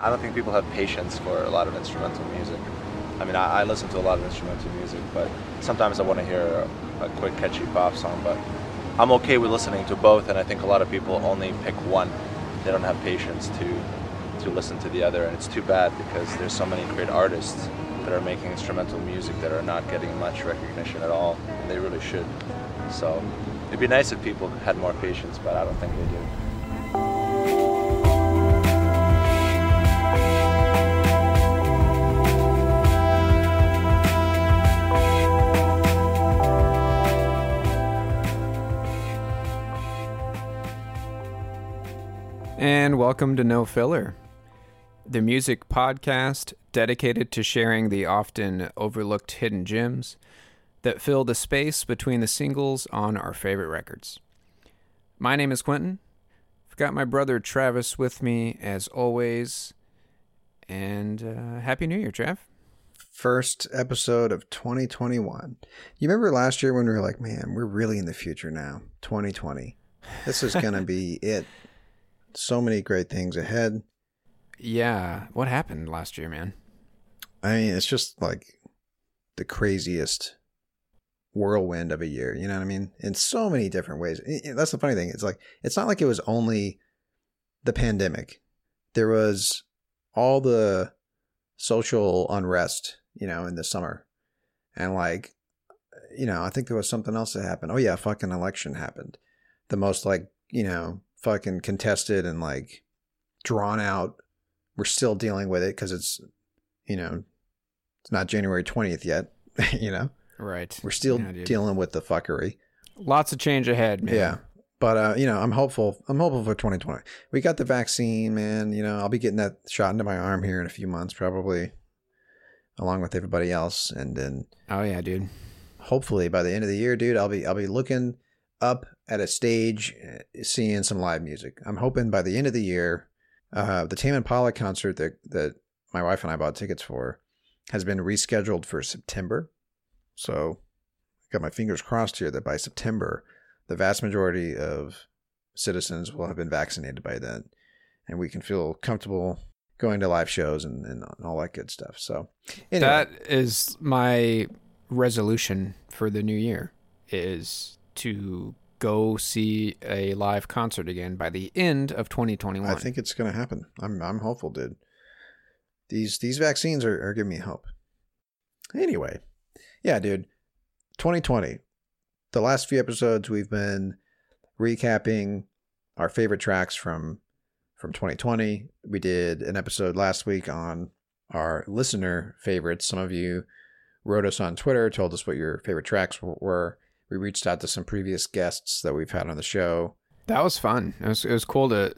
I don't think people have patience for a lot of instrumental music. I mean, I, I listen to a lot of instrumental music, but sometimes I want to hear a, a quick, catchy pop song. But I'm okay with listening to both, and I think a lot of people only pick one. They don't have patience to to listen to the other, and it's too bad because there's so many great artists that are making instrumental music that are not getting much recognition at all, and they really should. So it'd be nice if people had more patience, but I don't think they do. And welcome to No Filler, the music podcast dedicated to sharing the often overlooked hidden gems that fill the space between the singles on our favorite records. My name is Quentin. I've got my brother Travis with me as always. And uh, Happy New Year, Trav. First episode of 2021. You remember last year when we were like, man, we're really in the future now, 2020. This is going to be it. So many great things ahead. Yeah, what happened last year, man? I mean, it's just like the craziest whirlwind of a year. You know what I mean? In so many different ways. That's the funny thing. It's like it's not like it was only the pandemic. There was all the social unrest, you know, in the summer, and like, you know, I think there was something else that happened. Oh yeah, fucking election happened. The most like you know fucking contested and like drawn out. We're still dealing with it because it's you know it's not January twentieth yet. you know Right. we're still Yeah, dealing with the fuckery. Lots of change ahead, man. Yeah. But uh, you know, I'm hopeful. I'm hopeful for 2020. We got the vaccine, man. You know, I'll be getting that shot into my arm here in a few months, probably, along with everybody else. And then Oh, yeah, dude. hopefully by the end of the year, dude, I'll be I'll be looking up at a stage, uh, seeing some live music. I'm hoping by the end of the year, uh, the Tame Impala concert that that my wife and I bought tickets for has been rescheduled for September. So, got my fingers crossed here that by September, the vast majority of citizens will have been vaccinated by then, and we can feel comfortable going to live shows and, and all that good stuff. So, anyway. That is my resolution for the new year is to go see a live concert again by the end of 2021. I think it's going to happen. I'm I'm hopeful, dude. These these vaccines are, are giving me hope. Anyway, yeah, dude. 2020. The last few episodes we've been recapping our favorite tracks from from 2020. We did an episode last week on our listener favorites. Some of you wrote us on Twitter, told us what your favorite tracks were. We reached out to some previous guests that we've had on the show. that was fun. It was it was cool to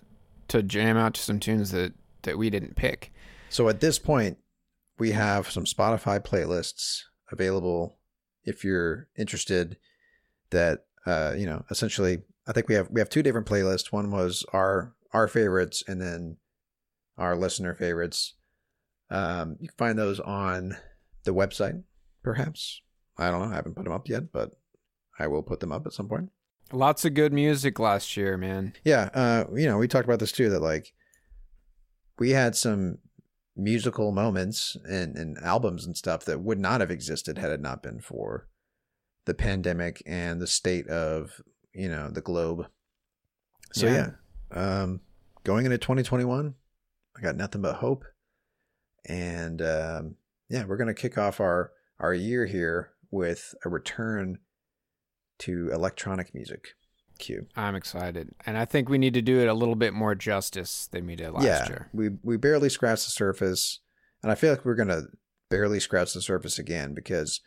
to jam out to some tunes that that we didn't pick. So at this point, we have some Spotify playlists available if you're interested. That uh, you know, essentially, I think we have we have two different playlists. One was our our favorites, and then our listener favorites. Um, you can find those on the website, perhaps. I don't know. I haven't put them up yet, but I will put them up at some point. Lots of good music last year, man. Yeah, uh, you know, we talked about this too. That like we had some musical moments and, and albums and stuff that would not have existed had it not been for the pandemic and the state of you know the globe. So yeah, Yeah. um, going into 2021, I got nothing but hope. And um, yeah, we're gonna kick off our our year here with a return to electronic music. Q. I'm excited, and I think we need to do it a little bit more justice than we did last yeah, year. we we barely scratched the surface, and I feel like we're gonna barely scratch the surface again because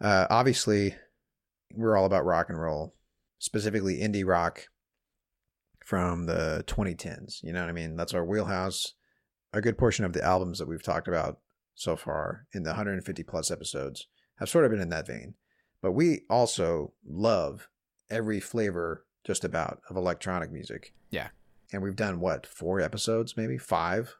uh, obviously we're all about rock and roll, specifically indie rock from the 2010s. You know what I mean? That's our wheelhouse. A good portion of the albums that we've talked about so far in the 150 plus episodes have sort of been in that vein. But we also love every flavor just about of electronic music. Yeah. And we've done what, four episodes, maybe five?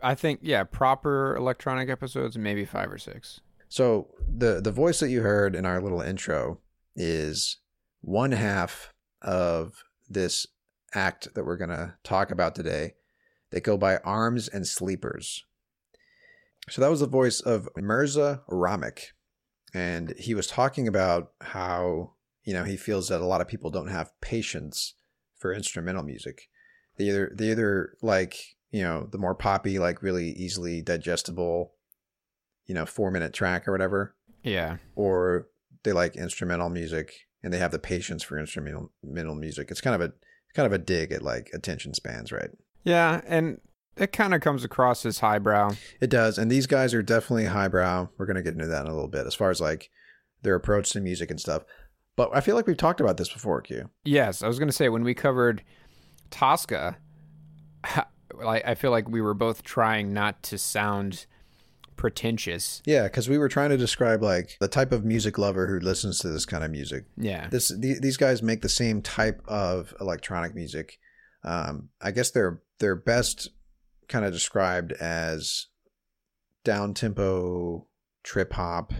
I think yeah, proper electronic episodes, maybe five or six. So the the voice that you heard in our little intro is one half of this act that we're gonna talk about today. They go by Arms and Sleepers. So that was the voice of Mirza Ramic, and he was talking about how you know he feels that a lot of people don't have patience for instrumental music. They either they either like you know the more poppy, like really easily digestible, you know four minute track or whatever, Yeah. or they like instrumental music and they have the patience for instrumental music. It's kind of a kind of a dig at like attention spans, right? Yeah, and it kind of comes across as highbrow. It does, and these guys are definitely highbrow. We're gonna get into that in a little bit as far as like their approach to music and stuff. But I feel like we've talked about this before, Q. Yes, I was going to say when we covered Tosca, I, I feel like we were both trying not to sound pretentious. Yeah, because we were trying to describe like the type of music lover who listens to this kind of music. Yeah. This the, these guys make the same type of electronic music. Um, I guess they're they're best kind of described as down tempo trip hop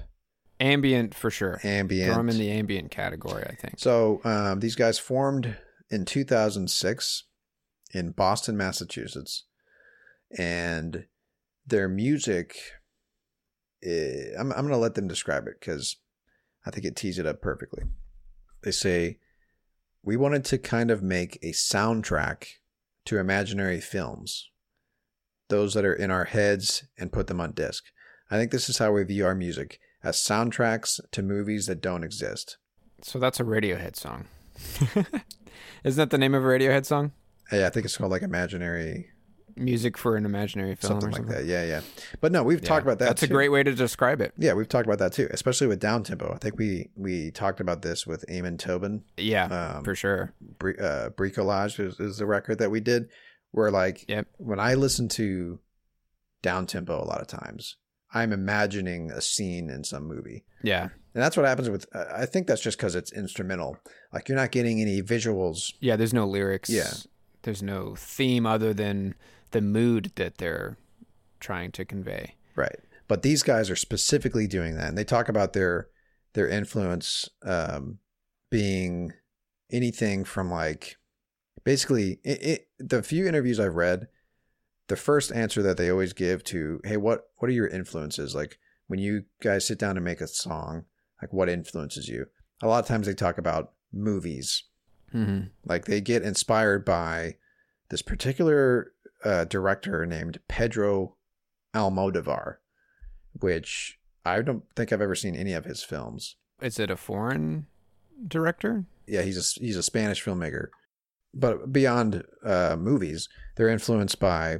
Ambient for sure. ambient. Throw 'em in the ambient category, I think. So um, these guys formed in 2006 in Boston, Massachusetts, and their music. eh, I'm I'm gonna let them describe it because I think it tees it up perfectly. They say we wanted to kind of make a soundtrack to imaginary films, those that are in our heads, and put them on disc. I think this is how we view our music as soundtracks to movies that don't exist. So that's a Radiohead song. Isn't that the name of a Radiohead song? Yeah, I think it's called like imaginary Music for an imaginary film something or like that. Yeah, yeah. But no, we've Yeah, talked about that. That's a great way to describe it. Yeah, we've talked about that too, especially with down tempo. I think we we talked about this with Amon Tobin. Yeah, Um, for sure. Bre- uh, Bricolage is, is the record that we did, where like Yep. when I listen to down tempo, a lot of times I'm imagining a scene in some movie. Yeah. And that's what happens with. Uh, I think that's just because it's instrumental. Like you're not getting any visuals. Yeah, there's no lyrics. Yeah. There's no theme other than the mood that they're trying to convey. Right. But these guys are specifically doing that, and they talk about their their influence um, being anything from like basically it, it, the few interviews I've read, the first answer that they always give to hey what what are your influences like when you guys sit down to make a song like what influences you a lot of times they talk about movies Mm-hmm. like they get inspired by this particular uh, director named Pedro Almodovar, which I don't think I've ever seen any of his films. Is it a foreign director? Yeah, he's a he's a Spanish filmmaker, but beyond uh, movies, they're influenced by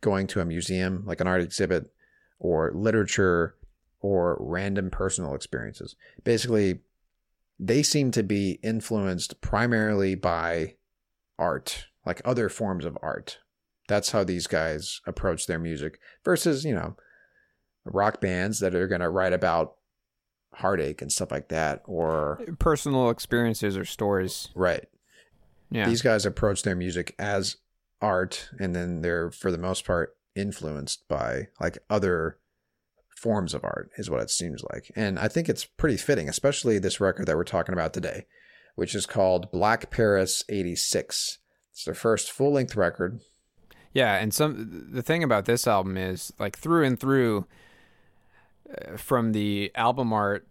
going to a museum, like an art exhibit, or literature, or random personal experiences. Basically, they seem to be influenced primarily by art, like other forms of art. That's how these guys approach their music versus, you know, rock bands that are going to write about heartache and stuff like that or Personal experiences or stories. right. Yeah. These guys approach their music as art and then they're for the most part influenced by like other forms of art is what it seems like. And I think it's pretty fitting, especially this record that we're talking about today, which is called Black Paris 86. It's their first full-length record. Yeah, and some the thing about this album is like through and through, uh, from the album art,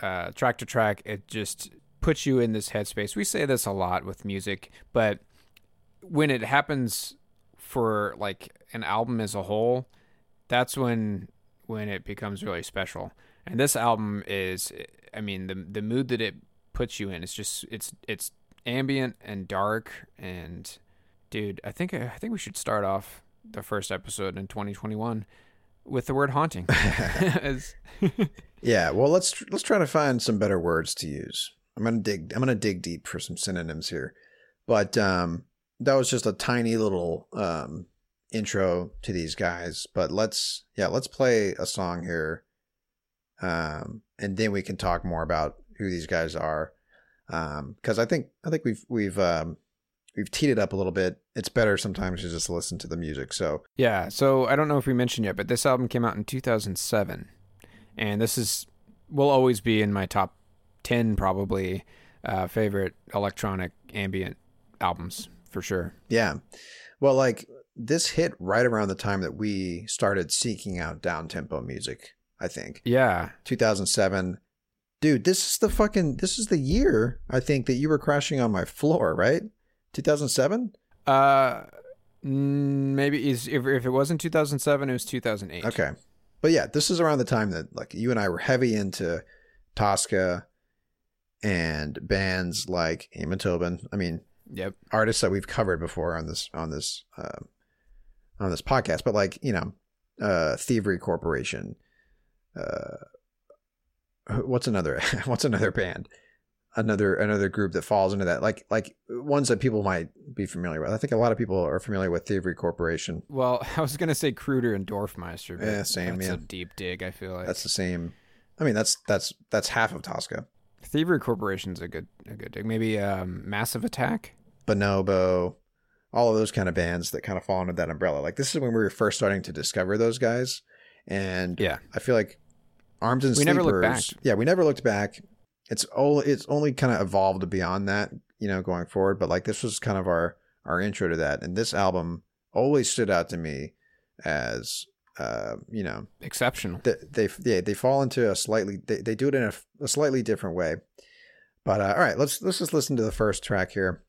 uh, track to track, it just puts you in this headspace. We say this a lot with music, but when it happens for like an album as a whole, that's when when it becomes really special. And this album is, I mean, the the mood that it puts you in is just it's it's ambient and dark and dude, I think I think we should start off the first episode in 2021 with the word haunting. Yeah, well let's let's try to find some better words to use. I'm gonna dig I'm gonna dig deep for some synonyms here. But um that was just a tiny little um intro to these guys. But let's yeah, let's play a song here. Um and then we can talk more about who these guys are. Um because I think I think we've we've um we've teed it up a little bit. It's better sometimes to just listen to the music. So yeah, so I don't know if we mentioned yet, but this album came out in 2007. And this is will always be in my top 10 probably uh, favorite electronic ambient albums for sure. Yeah. Well, like this hit right around the time that we started seeking out down tempo music, I think. Yeah. 2007. Dude, this is the fucking this is the year I think that you were crashing on my floor, right? 2007? Uh mm, maybe is if if it wasn't 2007 it was 2008. Okay. But yeah, this is around the time that like you and I were heavy into Tosca and bands like Amon Tobin. I mean, Yep. artists that we've covered before on this on this uh, on this podcast, but like you know, uh, Thievery Corporation. Uh, what's another what's another band? Another another group that falls into that like like ones that people might be familiar with. I think a lot of people are familiar with Thievery Corporation. Well, I was gonna say Kruder and Dorfmeister. But Yeah, same, That's yeah. a deep dig. I feel like That's the same. I mean, that's that's that's half of Tosca. Thievery Corporation's a good a good dig. Maybe um, Massive Attack. Bonobo, all of those kind of bands that kind of fall under that umbrella. Like this is when we were first starting to discover those guys, and Yeah. I feel like Arms and We never looked Sleepers. back. Yeah, we never looked back. It's only it's only kind of evolved beyond that, you know, going forward. But like this was kind of our our intro to that, and this album always stood out to me as uh, you know Exceptional. they, they yeah they fall into a slightly they, they do it in a, a slightly different way but uh, all right let's let's just listen to the first track here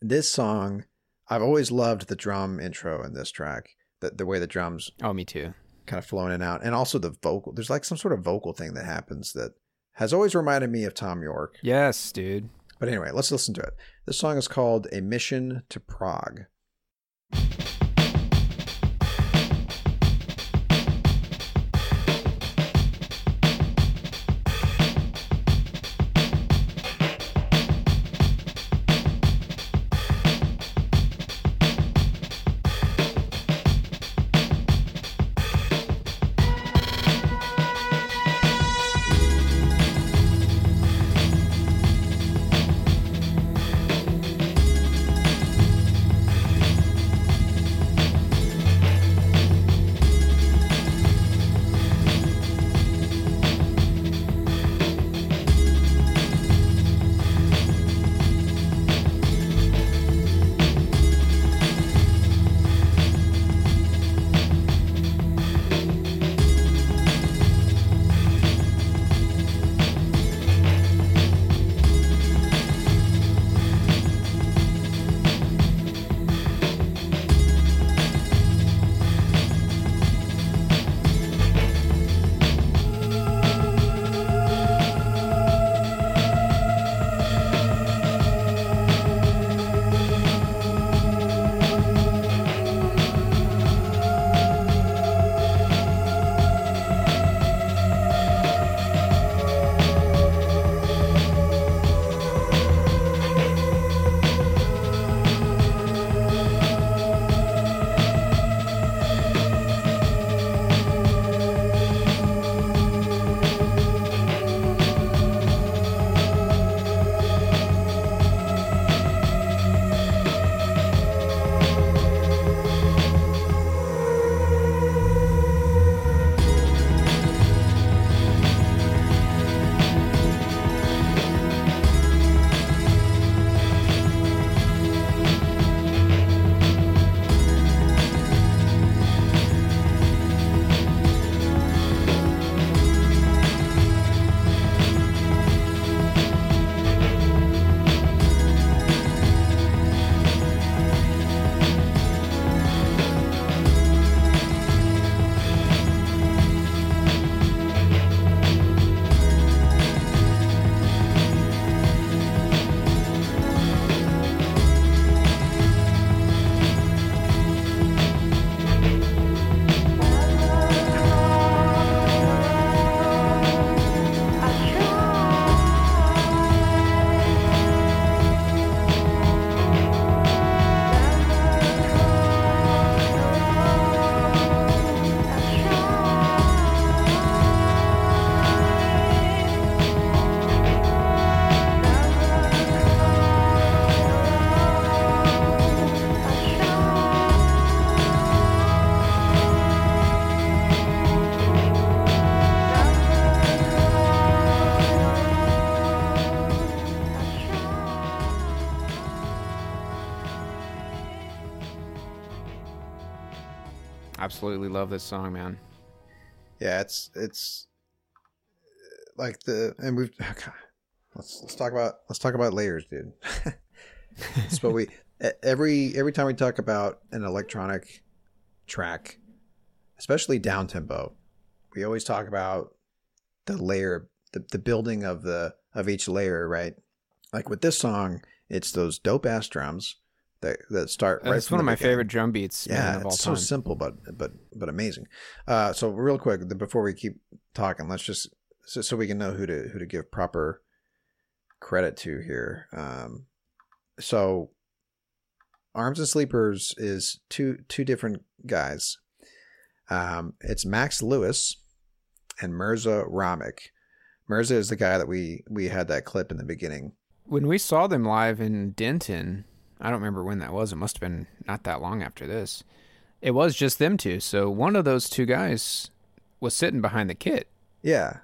this song i've always loved the drum intro in this track the, the way the drums Oh, me too. kind of flown in and out and also the vocal there's like some sort of vocal thing that happens that has always reminded me of Thom Yorke Yes, dude. but anyway let's listen to it this song is called a mission to prague Absolutely love this song, man. Yeah, it's it's uh, like the and we've oh, let's let's talk about let's talk about layers, dude. That's we every every time we talk about an electronic track, especially down tempo, we always talk about the layer, the, the building of the of each layer, right? Like with this song, it's those dope ass drums that that start. right from one of my beginning. favorite drum beats Yeah, of all it's so time. simple, but but but amazing. Uh, so real quick, the- before we keep talking, let's just so, so we can know who to who to give proper credit to here. Um, so Arms and Sleepers is two two different guys. Um, it's Max Lewis and Mirza Ramic. Mirza is the guy that we we had that clip in the beginning. When we saw them live in Denton, I don't remember when that was. It must have been not that long after this. It was just them two. So one of those two guys was sitting behind the kit. Yeah,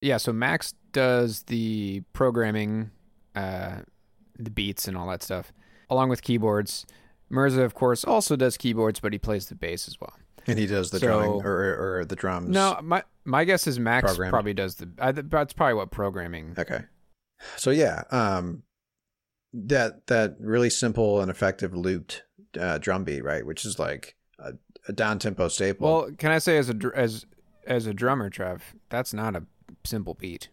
Yeah, so Max does the programming, uh, the beats and all that stuff, along with keyboards. Mirza, of course, also does keyboards, but he plays the bass as well. and he does the So- drumming or or the drums. No, my my guess is Max probably does the. I, that's probably what programming. Okay. So yeah, um, that that really simple and effective looped uh, drum beat, right? Which is like a, a down tempo staple. Well, can I say as a as as a drummer, Trev, that's not a simple beat.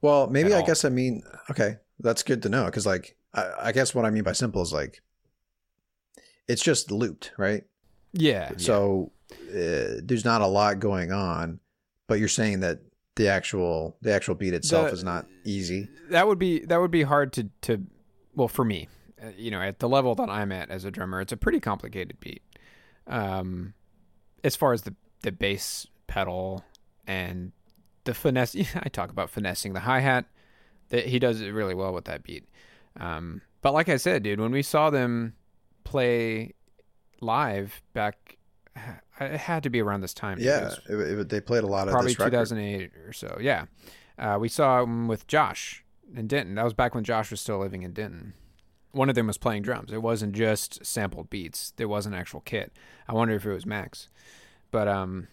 well, maybe I all. guess I mean okay, that's good to know because like I, I guess what I mean by simple is like it's just looped, right? Yeah. So uh, there's not a lot going on, but you're saying that the actual the actual beat itself The- is not easy. that would be that would be hard to to well for me uh, you know at the level that i'm at as a drummer it's a pretty complicated beat um as far as the the bass pedal and the finesse i talk about finessing the hi-hat that he does it really well with that beat um but like i said dude when we saw them play live back it had to be around this time dude. It Yeah, was it, it, they played a lot of probably this record. 2008 or so. Yeah, uh, we saw him with Josh in Denton. That was back when Josh was still living in Denton. One of them was playing drums. It wasn't just sampled beats. There was an actual kit. I wonder if it was Max, but um,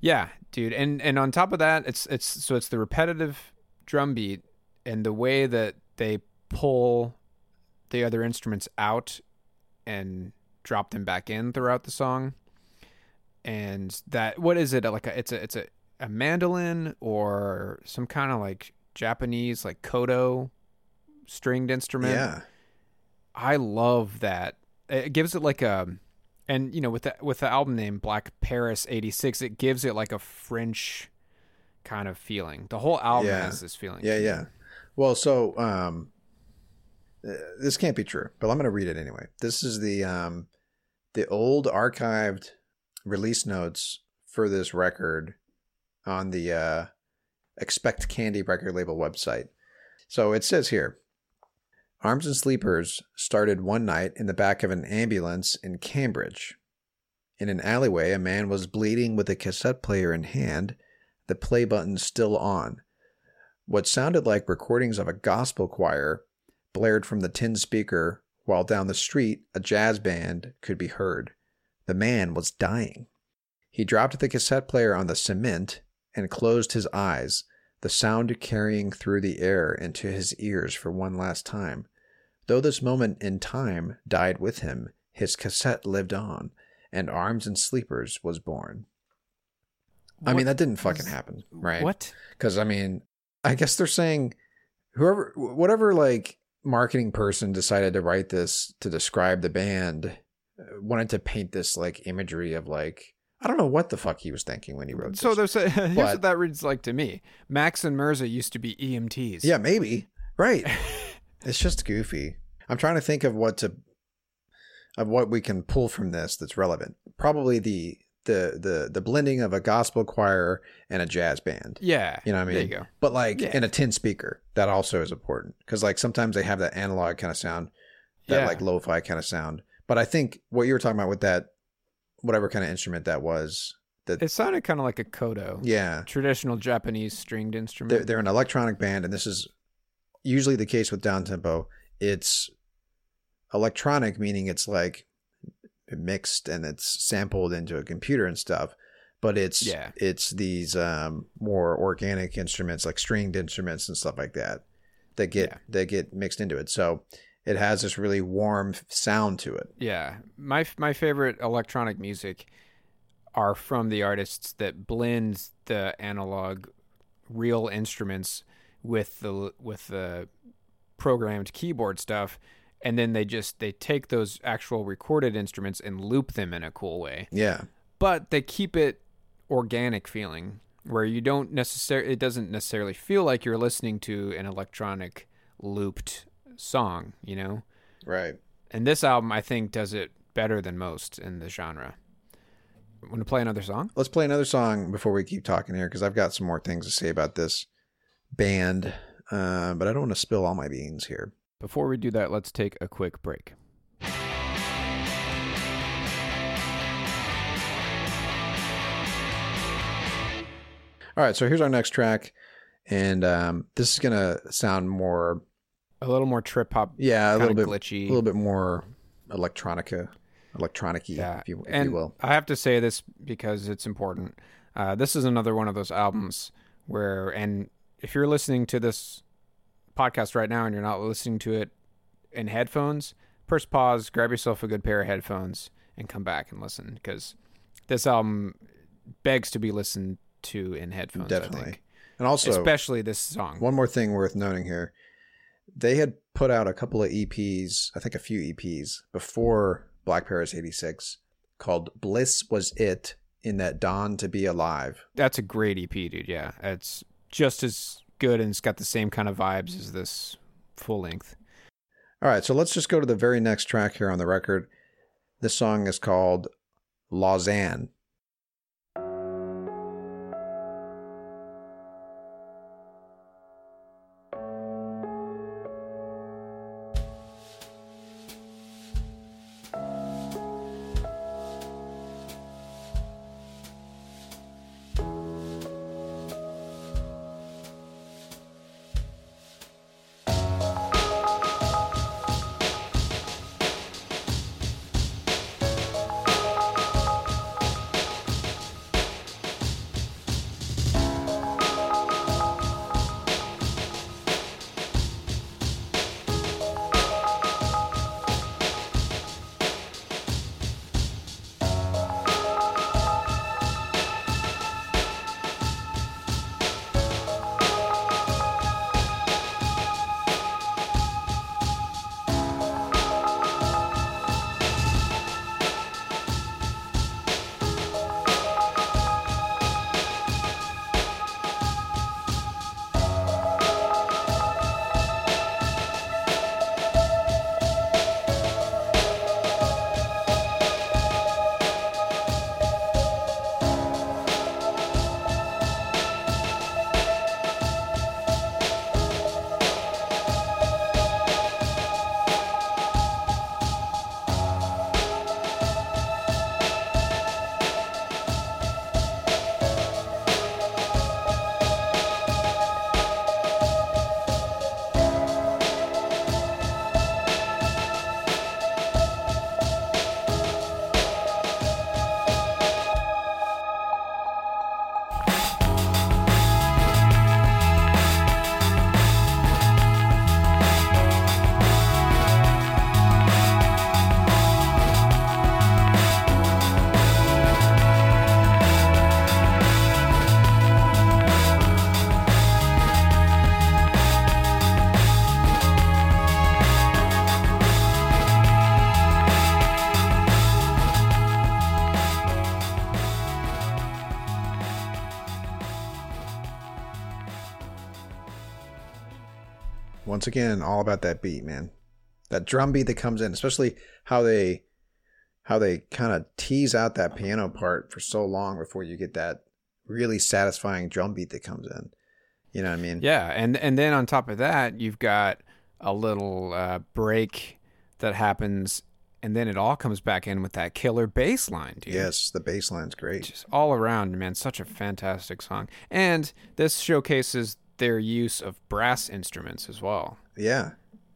yeah, dude. And and on top of that, it's it's so it's the repetitive drum beat and the way that they pull the other instruments out and drop them back in throughout the song and that what is it like a it's a it's a, a mandolin or some kind of like japanese like koto stringed instrument Yeah, i love that it gives it like a and you know with the with the album name black paris 86 it gives it like a french kind of feeling the whole album Yeah. has this feeling Yeah, yeah. Well, so um, uh, this can't be true, but I'm going to read it anyway. This is the um, the old archived release notes for this record on the uh, Expect Candy record label website. So it says here. Arms and Sleepers started one night in the back of an ambulance in Cambridge. In an alleyway, a man was bleeding with a cassette player in hand, the play button still on. What sounded like recordings of a gospel choir blared from the tin speaker, while down the street a jazz band could be heard. The man was dying. He dropped the cassette player on the cement and closed his eyes, the sound carrying through the air into his ears for one last time. Though this moment in time died with him, his cassette lived on, and Arms and Sleepers was born. I mean, that didn't fucking happen, right? what Because I mean, I guess they're saying whoever, whatever, like marketing person decided to write this to describe the band, wanted to paint this like imagery of like I don't know what the fuck he was thinking when he wrote so this. there's a, here's But- what that reads like to me max and mirza used to be emts Yeah, maybe right. it's just goofy. I'm trying to think of what to of what we can pull from this that's relevant. Probably the the the the blending of a gospel choir and a jazz band. yeah You know what I mean? there you go But like Yeah. in a tin speaker, that also is important because like sometimes they have that analog kind of sound, that Yeah. like lo-fi kind of sound. But I think what you were talking about with that, whatever kind of instrument that was, that It sounded kind of like a koto, yeah, traditional Japanese stringed they're, instrument. they're an electronic band, and this is usually the case with down tempo. It's electronic, meaning it's like mixed and it's sampled into a computer and stuff. But it's Yeah. it's these um, more organic instruments like stringed instruments and stuff like that that get Yeah. that get mixed into it. So it has this really warm sound to it. Yeah, my my favorite electronic music are from the artists that blend the analog, real instruments with the with the programmed keyboard stuff, and then they just they take those actual recorded instruments and loop them in a cool way. Yeah. But they keep it organic feeling, where you don't necessarily it doesn't necessarily feel like you're listening to an electronic looped song, you know. Right. And this album, I think, does it better than most in the genre. Want to play another song? Let's play another song before we keep talking here because I've got some more things to say about this band, uh, but I don't want to spill all my beans here. Before we do that, let's take a quick break. All right, so here's our next track, and um, this is gonna sound more, A little more trip hop, yeah, a little bit glitchy. a little bit more electronica, electronic-y, yeah. if you, if and you will. I have to say this because it's important. Uh, this is another one of those albums where, and if you're listening to this podcast right now and you're not listening to it in headphones, press pause, grab yourself a good pair of headphones, and come back and listen because this album begs to be listened to in headphones. I Definitely. think. And also, especially this song. one more thing worth noting here: they had put out a couple of EPs, I think a few EPs before Black Paris '86, called "Bliss Was It." In that Dawn to Be Alive. That's a great EP, dude. Yeah, it's just as good and it's got the same kind of vibes as this full length. All right, so let's just go to the very next track here on the record. This song is called Lausanne. Once again, all about that beat, man. That drum beat that comes in, especially how they how they kind of tease out that piano part for so long before you get that really satisfying drum beat that comes in. You know what I mean? Yeah, and and then on top of that, you've got a little uh, break that happens, and then it all comes back in with that killer bass line, dude. Yes, the bass line's great. just all around, man, such a fantastic song. And this showcases their use of brass instruments as well. Yeah.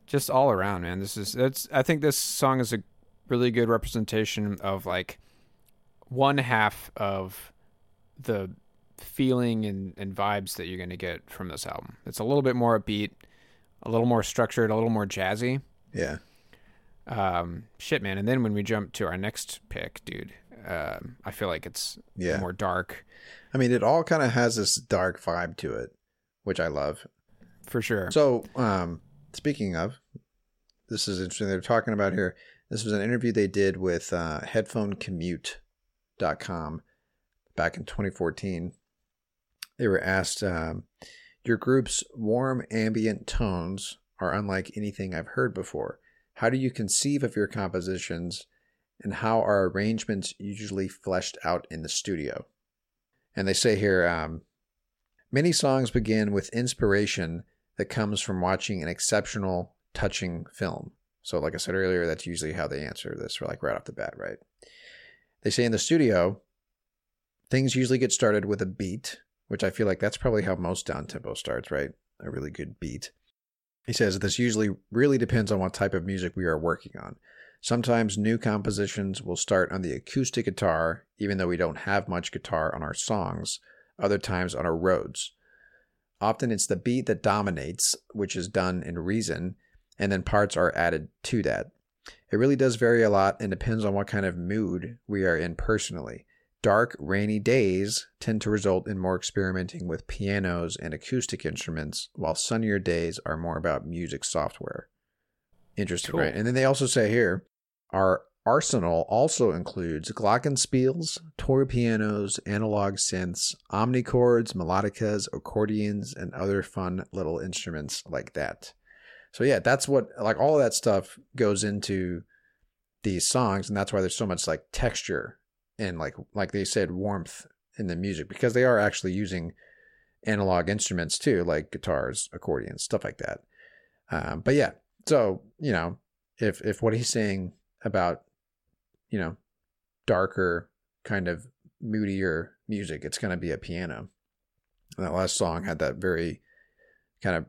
Just all around, man. This is that's. I think this song is a really good representation of like one half of the feeling and, and vibes that you're going to get from this album. It's a little bit more upbeat, a little more structured, a little more jazzy. Yeah. Um, shit, man. And then when we jump to our next pick, dude, um, I feel like it's Yeah. more dark I mean, it all kind of has this dark vibe to it, which I love. for sure. So, um, speaking of, this is interesting. They're talking about here. This was an interview they did with uh, headphonecommute.com back in 2014. They were asked, um, Your group's warm ambient tones are unlike anything I've heard before. How do you conceive of your compositions, and how are arrangements usually fleshed out in the studio? And they say here, um, many songs begin with inspiration that comes from watching an exceptional, touching film. So, like I said earlier, that's usually how they answer this, or like right off the bat, right? They say in the studio, things usually get started with a beat, which I feel like that's probably how most down tempo starts, right? A really good beat. He says this usually really depends on what type of music we are working on. Sometimes new compositions will start on the acoustic guitar, even though we don't have much guitar on our songs, other times on our Rhodes. Often it's the beat that dominates, which is done in Reason, and then parts are added to that. It really does vary a lot and depends on what kind of mood we are in personally. Dark, rainy days tend to result in more experimenting with pianos and acoustic instruments, while sunnier days are more about music software. Interesting, Cool. right? And then they also say here our arsenal also includes glockenspiels, toy pianos, analog synths, omnichords, melodicas, accordions, and other fun little instruments like that. So yeah, that's what like all that stuff goes into these songs, and that's why there's so much like texture and like like they said warmth in the music because they are actually using analog instruments too, like guitars, accordions, stuff like that. Um, but yeah, so you know, if if what he's saying about you know darker kind of moodier music, it's going to be a piano. And that last song had that very kind of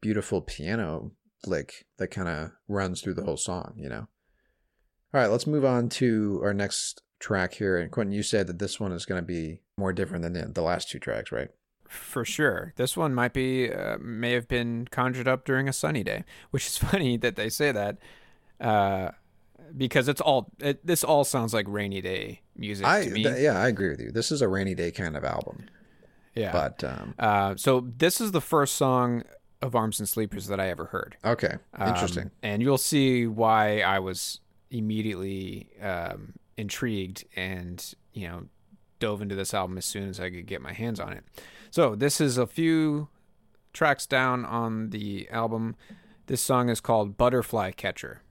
beautiful piano lick that kind of runs through the whole song, you know. All right, let's move on to our next track here. And Quentin, you said that this one is going to be more different than the, the last two tracks, right? For sure. This one might be, uh, may have been conjured up during a sunny day, which is funny that they say that uh, because it's all, it, this all sounds like rainy day music I to me. th- yeah, I agree with you. This is a rainy day kind of album, yeah. but um, uh, so this is the first song of Arms and Sleepers that I ever heard. okay, Um, interesting. and you'll see why I was immediately um, intrigued and, you know, dove into this album as soon as I could get my hands on it. So, this is a few tracks down on the album. This song is called Butterfly Catcher.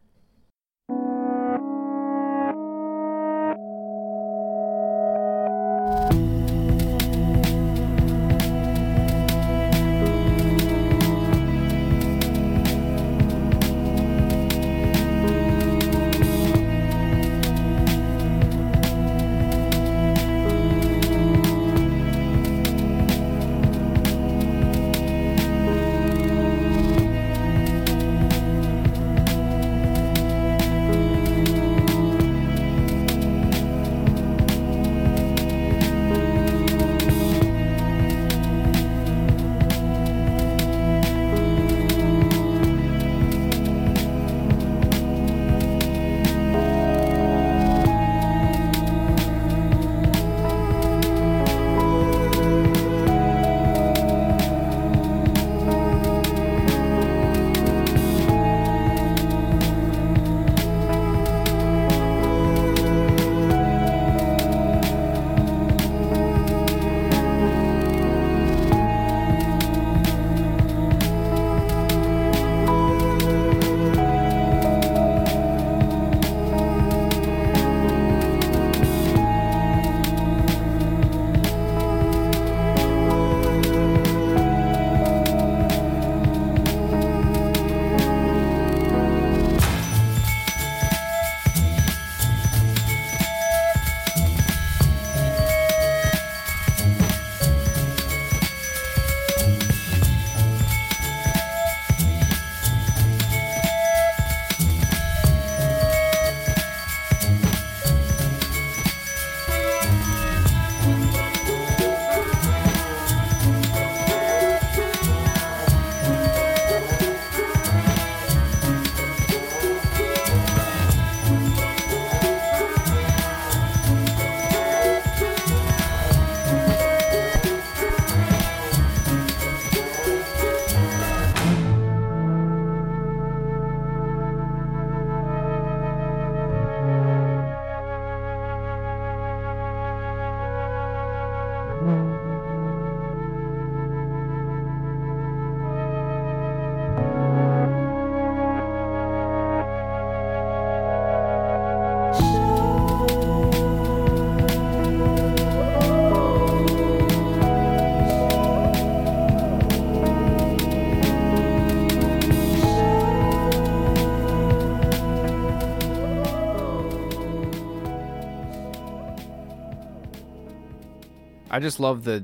I just love the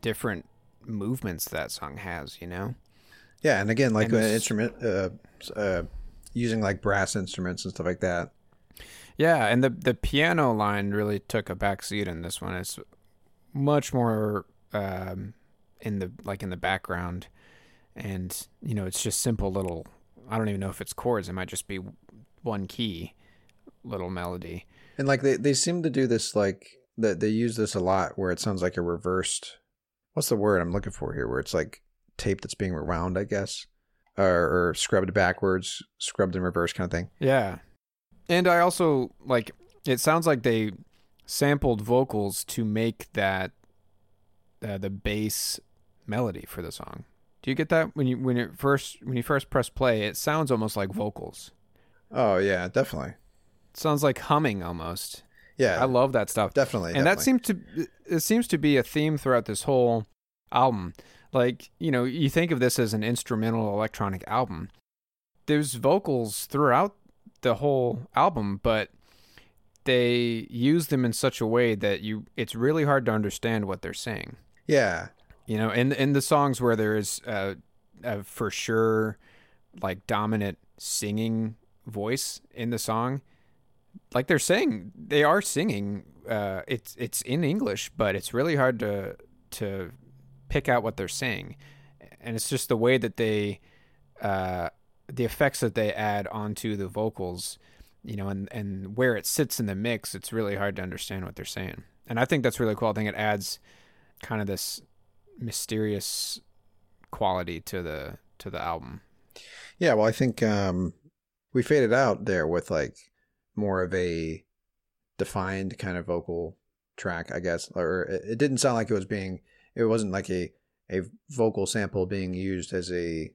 different movements that song has, you know? Yeah, and again, like And uh, this- instrument, uh, uh, using like brass instruments and stuff like that. Yeah, and the the piano line really took a backseat in this one. It's much more um, in the like in the background, and you know it's just simple little. I don't even know if it's chords. It might just be one key, little melody. And like they, they seem to do this like that they use this a lot where it sounds like a reversed what's the word I'm looking for here where it's like tape that's being rewound I guess or, or scrubbed backwards scrubbed in reverse kind of thing Yeah, and I also like. It sounds like they sampled vocals to make that uh, the bass melody for the song. Do you get that when you when it first when you first press play? It sounds almost like vocals. oh yeah definitely It sounds like humming almost. Yeah I love that stuff. definitely and that seems to it seems to be a theme throughout this whole album. Like, you know, you think of this as an instrumental electronic album. There's vocals throughout the whole album, but they use them in such a way that you it's really hard to understand what they're saying. yeah You know, in in the songs where there is a, a for sure like dominant singing voice in the song, like they're saying they are singing. Uh, it's it's in English, but it's really hard to to pick out what they're saying, and it's just the way that they uh, the effects that they add onto the vocals, you know, and and where it sits in the mix. It's really hard to understand what they're saying, and I think that's really cool. I think it adds kind of this mysterious quality to the to the album. yeah well I think um we faded out there with like more of a defined kind of vocal track I guess or it, it didn't sound like it was being it wasn't like a a vocal sample being used as a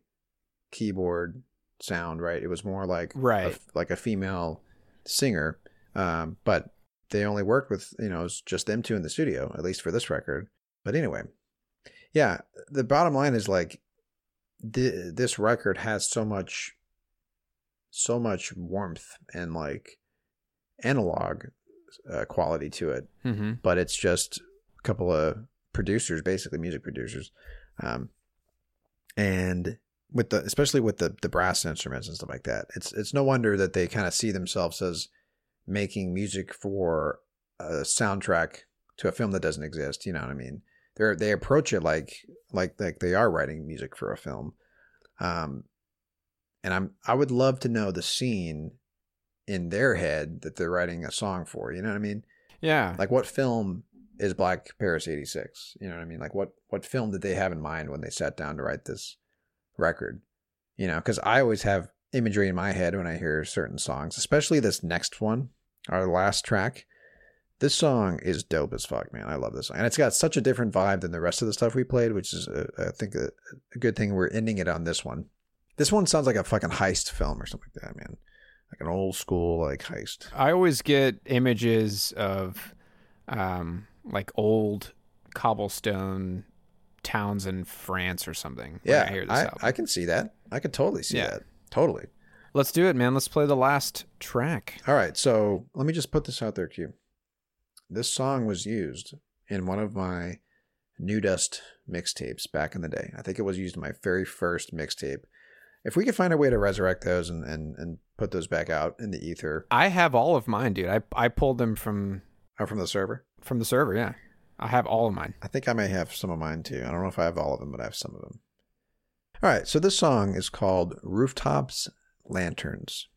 keyboard sound, right? It was more like Right. a, like a female singer, um, but they only worked with you know just them two in the studio, at least for this record. But anyway, yeah, the bottom line is like th- this record has so much, so much warmth and like analog uh, quality to it Mm-hmm. but it's just a couple of producers, basically music producers, um, and with the especially with the the brass instruments and stuff like that. It's it's no wonder that they kind of see themselves as making music for a soundtrack to a film that doesn't exist. You know what I mean? They they approach it like like like they are writing music for a film. Um, and I'm I would love to know the scene in their head that they're writing a song for. You know what I mean? Yeah. like what film is black paris 86 you know what i mean? Like what what film did they have in mind when they sat down to write this record? You know because i always have imagery in my head when i hear certain songs especially this next one our last track. This song is dope as fuck man. I love this song. And it's got such a different vibe than the rest of the stuff we played which is uh, i think a, a good thing we're ending it on this one. This one sounds like a fucking heist film or something like that man like an old school like heist I always get images of um, like old cobblestone towns in France or something. Yeah, I I. I can see that. I could totally see Yeah. that. Totally. Let's do it, man. Let's play the last track. All right, so let me just put this out there, Q. This song was used in one of my New Dust mixtapes back in the day. I think it was used in my very first mixtape. If we could find a way to resurrect those and, and, and put those back out in the ether I have all of mine, dude. I I pulled them from or from the server, from the server. Yeah, I have all of mine. I think I may have some of mine too. I don't know if I have all of them, but I have some of them. All right, so this song is called Rooftops Lanterns.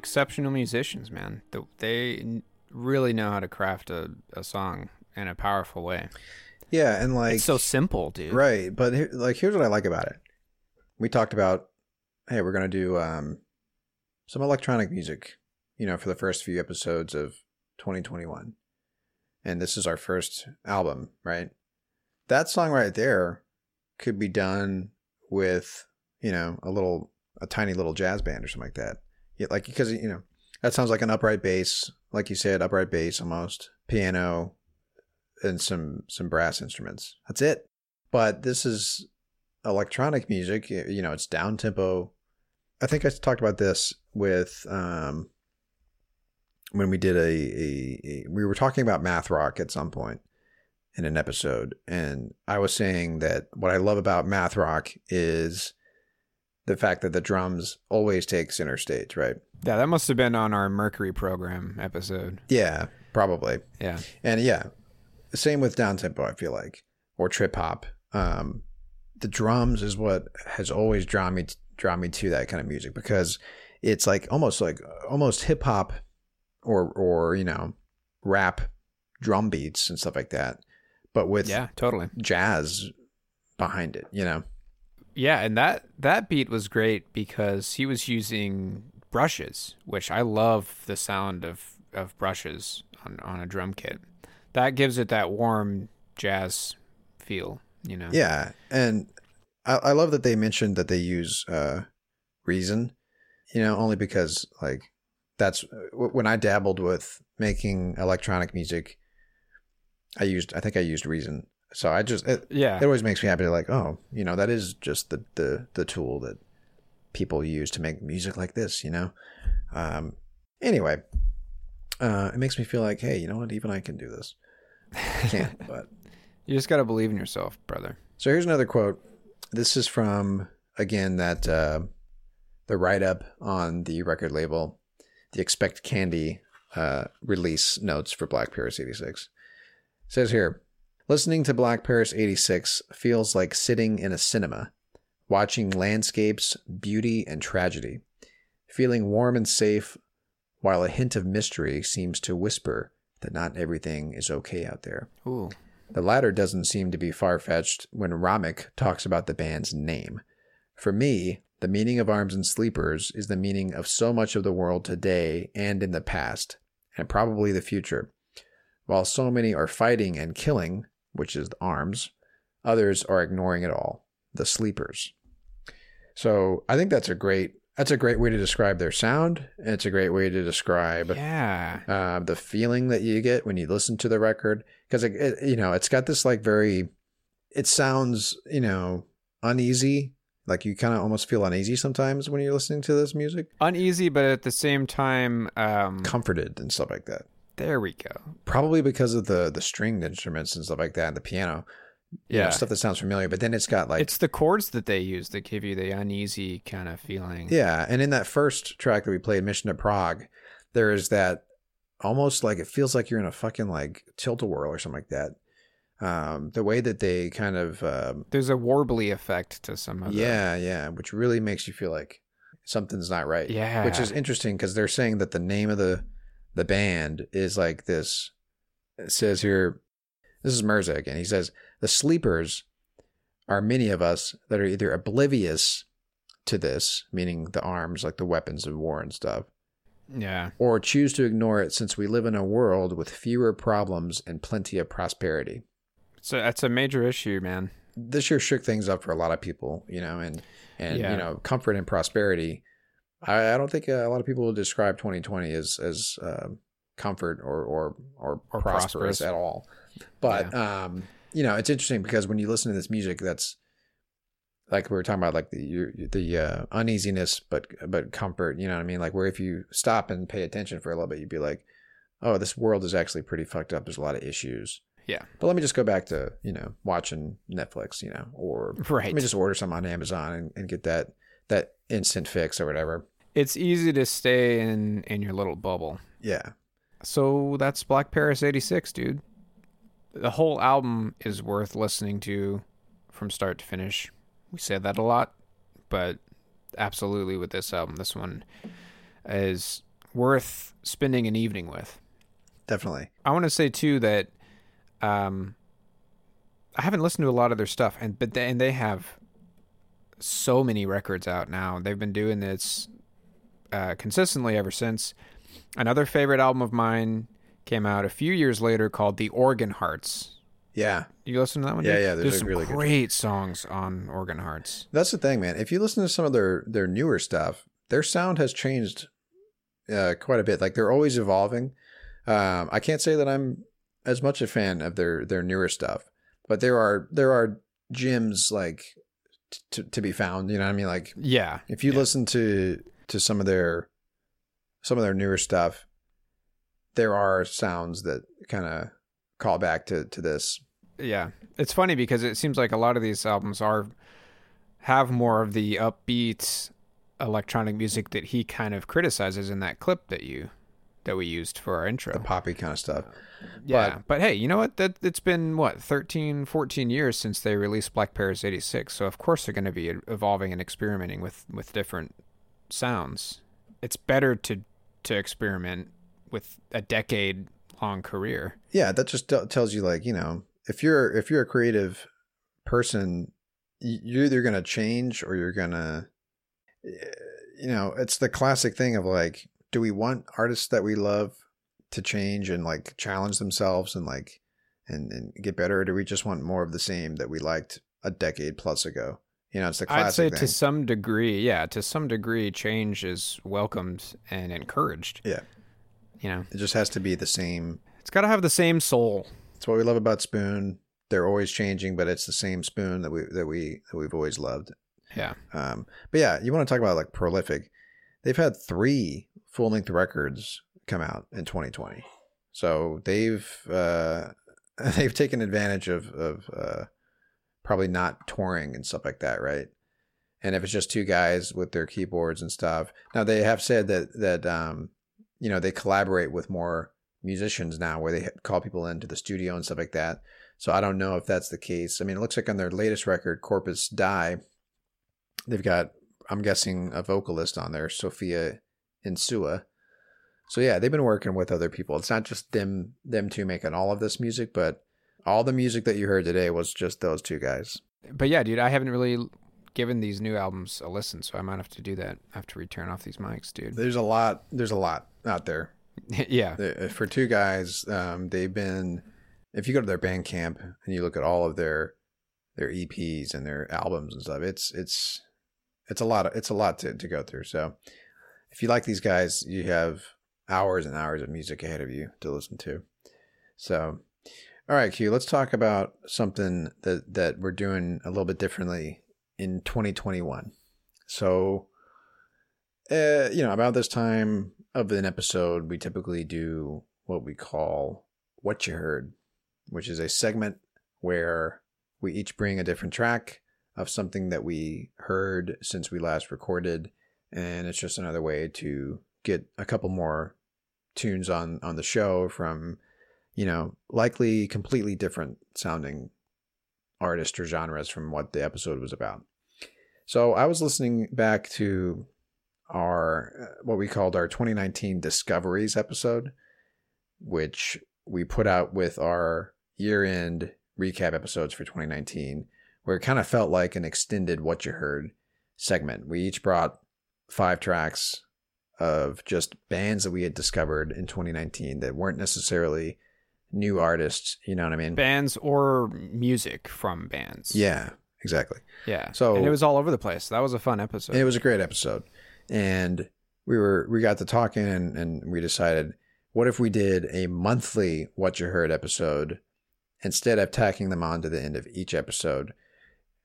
Exceptional musicians, man. They really know how to craft a, a song in a powerful way. Yeah, and like it's so simple, dude. Right, but here, like here's what I like about it. We talked about, hey, we're gonna do um, some electronic music, you know, for the first few episodes of 2021, and this is our first album, right? That song right there could be done with, you know, a little, a tiny little jazz band or something like that. Yeah, like because you know that sounds like an upright bass, like you said, upright bass almost, piano, and some some brass instruments. That's it. But this is electronic music. You know, it's down tempo. I think I talked about this with um, when we did a, a, a we were talking about math rock at some point in an episode, and I was saying that what I love about math rock is the fact that the drums always take center stage, right? Yeah, that must have been on our Mercury program episode. Yeah, probably. Yeah. And yeah, same with down tempo. I feel like or trip hop. Um, the drums is what has always drawn me drawn me to that kind of music because it's like almost like almost hip hop or or you know rap drum beats and stuff like that, but with Yeah, totally. jazz behind it. You know. Yeah, and that that beat was great because he was using brushes, which I love the sound of of brushes on on a drum kit. That gives it that warm jazz feel, you know. Yeah, and I, I love that they mentioned that they use uh, Reason. You know, only because like that's when I dabbled with making electronic music. I used, I think I used Reason. So I just it, Yeah. it always makes me happy to like, oh, you know, that is just the the the tool that people use to make music like this. You know. Um. Anyway, uh, it makes me feel like, hey, you know what? Even I can do this. I can't, but. You just got to believe in yourself, brother. So here's another quote. This is from again that uh, the write up on the record label, the Expect Candy uh, release notes for Black Paris '86. says here, listening to Black Paris '86 feels like sitting in a cinema, watching landscapes, beauty, and tragedy, feeling warm and safe, while a hint of mystery seems to whisper that not everything is okay out there. Ooh. The latter doesn't seem to be far fetched when Ramic talks about the band's name. For me, the meaning of Arms and Sleepers is the meaning of so much of the world today and in the past, and probably the future. While so many are fighting and killing, which is the arms, others are ignoring it all, the sleepers. So I think that's a great that's a great way to describe their sound. and It's a great way to describe Yeah. uh, the feeling that you get when you listen to the record because it, it, you know it's got this like very it sounds you know uneasy like you kind of almost feel uneasy sometimes when you're listening to this music Uneasy, but at the same time, um, comforted and stuff like that there we go. probably because of the the stringed instruments and stuff like that and the piano you know, Yeah. stuff that sounds familiar but then it's got like it's the chords that they use that give you the uneasy kind of feeling. Yeah, and in that first track that we played, Mission to Prague, there is that almost like it feels like you're in a fucking like tilt a whirl or something like that. Um, the way that they kind of um, There's a warbly effect to some of yeah, yeah, which really makes you feel like something's not right. Yeah. which is interesting because they're saying that the name of the the band is like this. It says here, this is Mirza again. He says the sleepers are many of us that are either oblivious to this, meaning the arms, like the weapons of war and stuff, yeah. or choose to ignore it since we live in a world with fewer problems and plenty of prosperity. So that's a major issue, man. This year shook things up for a lot of people, you know, and and Yeah. you know, comfort and prosperity. I, I don't think uh, a lot of people would describe 2020 as as um comfort or or or, Or prosperous, prosperous. at all. But um, you know, it's interesting because when you listen to this music, that's like we were talking about, like the the uh, uneasiness, but but comfort. You know what I mean? Like where if you stop and pay attention for a little bit, you'd be like, oh, this world is actually pretty fucked up. There's a lot of issues. Yeah. But let me just go back to you know watching Netflix, you know, or Right. let me just order some on Amazon and, and get that that instant fix or whatever. It's easy to stay in in your little bubble. Yeah. So that's Black Paris 86, dude. The whole album is worth listening to from start to finish. We say that a lot, but absolutely with this album, this one is worth spending an evening with. Definitely. I want to say too that um, I haven't listened to a lot of their stuff, and but they, and they have so many records out now. They've been doing this uh, consistently ever since. Another favorite album of mine came out a few years later called The Organ Hearts. Yeah. You listen to that one? Yeah, dude? yeah, there's There's some really good- great songs on Organ Hearts. That's the thing, man. If you listen to some of their their newer stuff, their sound has changed uh, quite a bit. Like they're always evolving. Um, I can't say that I'm as much a fan of their their newer stuff, but there are there are gems like to to be found. You know what I mean? Like Yeah, if you listen to to some of their some of their newer stuff, there are sounds that kind of call back to to this. yeah. It's funny because it seems like a lot of these albums are have more of the upbeat electronic music that he kind of criticizes in that clip that you that we used for our intro. The poppy kind of stuff. Yeah, but, hey, you know what? That it's been what 13, 14 years since they released Black Paris '86. So of course they're going to be evolving and experimenting with with different sounds. It's better to to experiment with a decade long career. yeah that just t- tells you like you know if you're if you're a creative person you're either going to change or you're going to eh, you know it's the classic thing of like do we want artists that we love to change and like challenge themselves and like and, and get better or do we just want more of the same that we liked a decade plus ago you know it's the classic I'd say thing to some degree, yeah, to some degree, change is welcomed and encouraged. yeah You know, it just has to be the same it's got to have the same soul. it's what we love about Spoon. They're always changing, but it's the same Spoon that we that we that we've always loved. Yeah, Um, but yeah, you want to talk about like prolific? They've had three full length records come out in 2020, so they've uh, they've taken advantage of of uh, probably not touring and stuff like that, right? And if it's just two guys with their keyboards and stuff, now they have said that that um, you know they collaborate with more musicians now, where they call people into the studio and stuff like that. So I don't know if that's the case. I mean, it looks like on their latest record, Corpus Die, they've got I'm guessing a vocalist on there, Sophia Insua. So yeah, they've been working with other people. It's not just them them two making all of this music, but all the music that you heard today was just those two guys. but yeah, dude, I haven't really given these new albums a listen, so I might have to do that. I have to return off these mics, dude. There's a lot. There's a lot out there yeah, for two guys. Um, they've been. If you go to their Bandcamp and you look at all of their their EPs and their albums and stuff, it's it's it's a lot. Of, it's a lot to to go through. So if you like these guys, you have hours and hours of music ahead of you to listen to. So, all right, Q. Let's talk about something that that we're doing a little bit differently in 2021. So, uh, you know, about this time of an episode, we typically do what we call "What You Heard," which is a segment where we each bring a different track of something that we heard since we last recorded, and it's just another way to get a couple more tunes on on the show from, you know, likely completely different sounding artists or genres from what the episode was about. So I was listening back to our uh, what we called our 2019 discoveries episode, which we put out with our year-end recap episodes for 2019, where it kind of felt like an extended what you heard segment. We each brought five tracks of just bands that we had discovered in 2019 that weren't necessarily new artists. You know what I mean? bands or music from bands. Yeah, exactly. yeah. So- and it was all over the place. That was a fun episode. it was a great episode and we were we got to talking and, and we decided what if we did a monthly what you heard episode instead of tacking them on to the end of each episode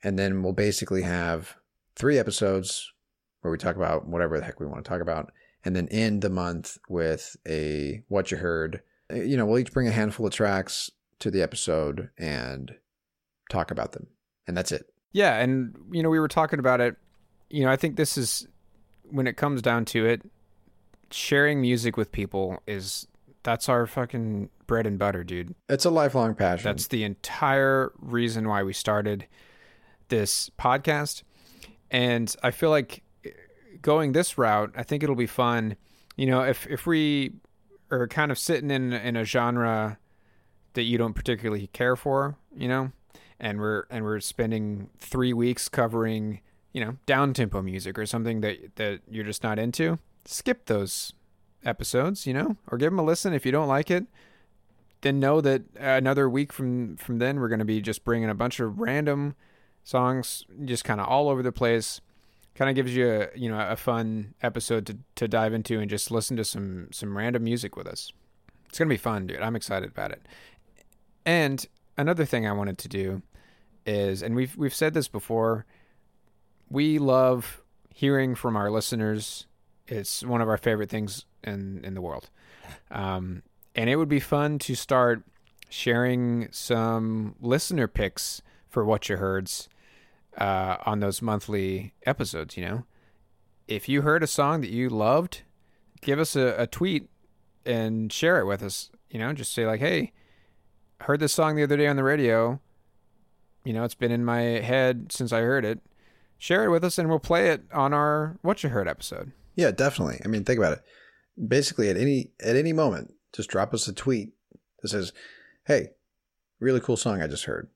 and then we'll basically have three episodes where we talk about whatever the heck we want to talk about and then end the month with a what you heard Uh, you know we'll each bring a handful of tracks to the episode and talk about them and that's it Yeah, and you know, we were talking about it. You know, I think this is when it comes down to it, sharing music with people is that's our fucking bread and butter, dude. it's a lifelong passion That's the entire reason why we started this podcast. And I feel like going this route, I think it'll be fun. You know, if if we are kind of sitting in in a genre that you don't particularly care for, you know, and we're and we're spending three weeks covering, you know, down tempo music or something that that you're just not into, skip those episodes, you know, or give them a listen if you don't like it. Then know that another week from from then we're going to be just bringing a bunch of random songs, just kind of all over the place. Kind of gives you a you know a fun episode to to dive into and just listen to some some random music with us. It's gonna be fun, dude. I'm excited about it. And another thing I wanted to do is, and we've we've said this before, we love hearing from our listeners. It's one of our favorite things in in the world, um, and it would be fun to start sharing some listener picks for what you heard's uh, on those monthly episodes. You know, if you heard a song that you loved, give us a, a tweet and share it with us. You know, just say like, "Hey, heard this song the other day on the radio. You know, it's been in my head since I heard it. Share it with us, and we'll play it on our What You Heard episode." Yeah, definitely. I mean, think about it. Basically, at any at any moment, just drop us a tweet that says, "Hey, really cool song I just heard,"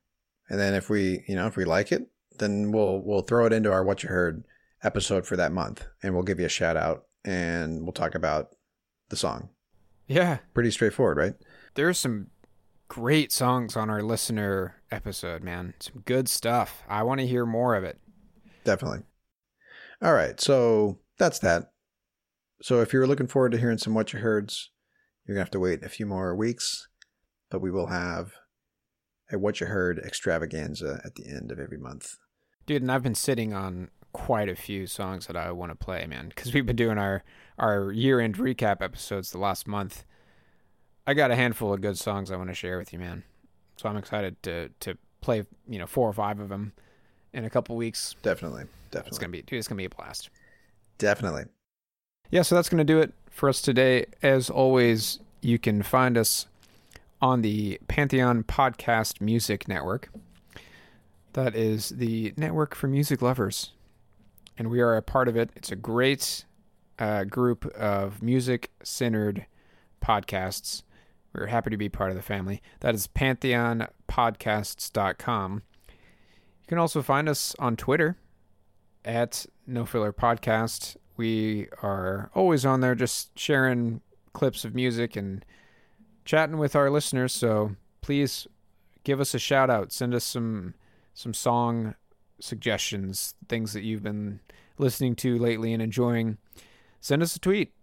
and then if we, you know, if we like it, then we'll we'll throw it into our what you heard episode for that month, and we'll give you a shout out, and we'll talk about the song. Yeah, pretty straightforward, right? There's some great songs on our listener episode, man. Some good stuff. I want to hear more of it. Definitely. All right, so that's that. So if you're looking forward to hearing some what you heard's, you're gonna have to wait a few more weeks, but we will have a what you heard extravaganza at the end of every month. Dude, and I've been sitting on quite a few songs that I want to play, man, because we've been doing our our year end recap episodes the last month. I got a handful of good songs I want to share with you, man. So I'm excited to to play, you know, four or five of them in a couple weeks. Definitely, definitely. It's gonna be, dude. It's gonna be a blast. Definitely. Yeah, so that's gonna do it for us today. As always, you can find us on the Pantheon Podcast Music Network. That is the network for music lovers, and we are a part of it. It's a great uh, group of music centered podcasts. We're happy to be part of the family. That is pantheonpodcasts.com. You can also find us on Twitter at No Filler Podcast. We are always on there just sharing clips of music and chatting with our listeners. So please give us a shout out. Send us some some song suggestions, things that you've been listening to lately and enjoying. Send us a tweet.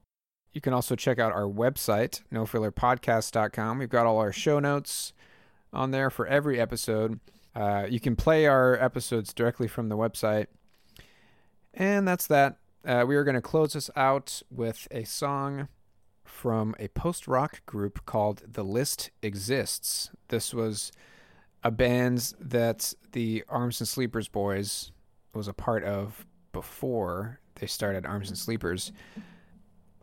You can also check out our website, nofillerpodcast.com. We've got all our show notes on there for every episode. Uh, you can play our episodes directly from the website. And that's that. Uh, we are going to close this out with a song from a post rock group called The List Exists. This was a band that the Arms and Sleepers boys was a part of before they started Arms and Sleepers.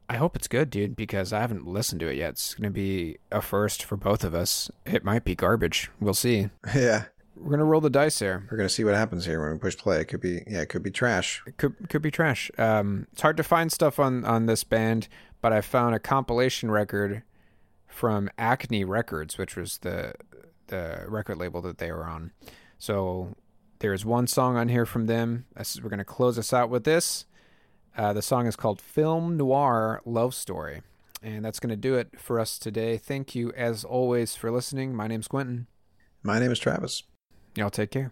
I hope it's good, dude, because I haven't listened to it yet. It's going to be a first for both of us. It might be garbage. We'll see. Yeah. We're going to roll the dice there. We're going to see what happens here when we push play. It could be, yeah, it could be trash. It could could be trash. Um, it's hard to find stuff on on this band, but I found a compilation record from Acne Records, which was the the record label that they were on. So there's one song on here from them. We're going to close us out with this. Uh, the song is called Film Noir Love Story. And that's going to do it for us today. Thank you, as always, for listening. My name's Quentin. My name is Travis. Y'all take care.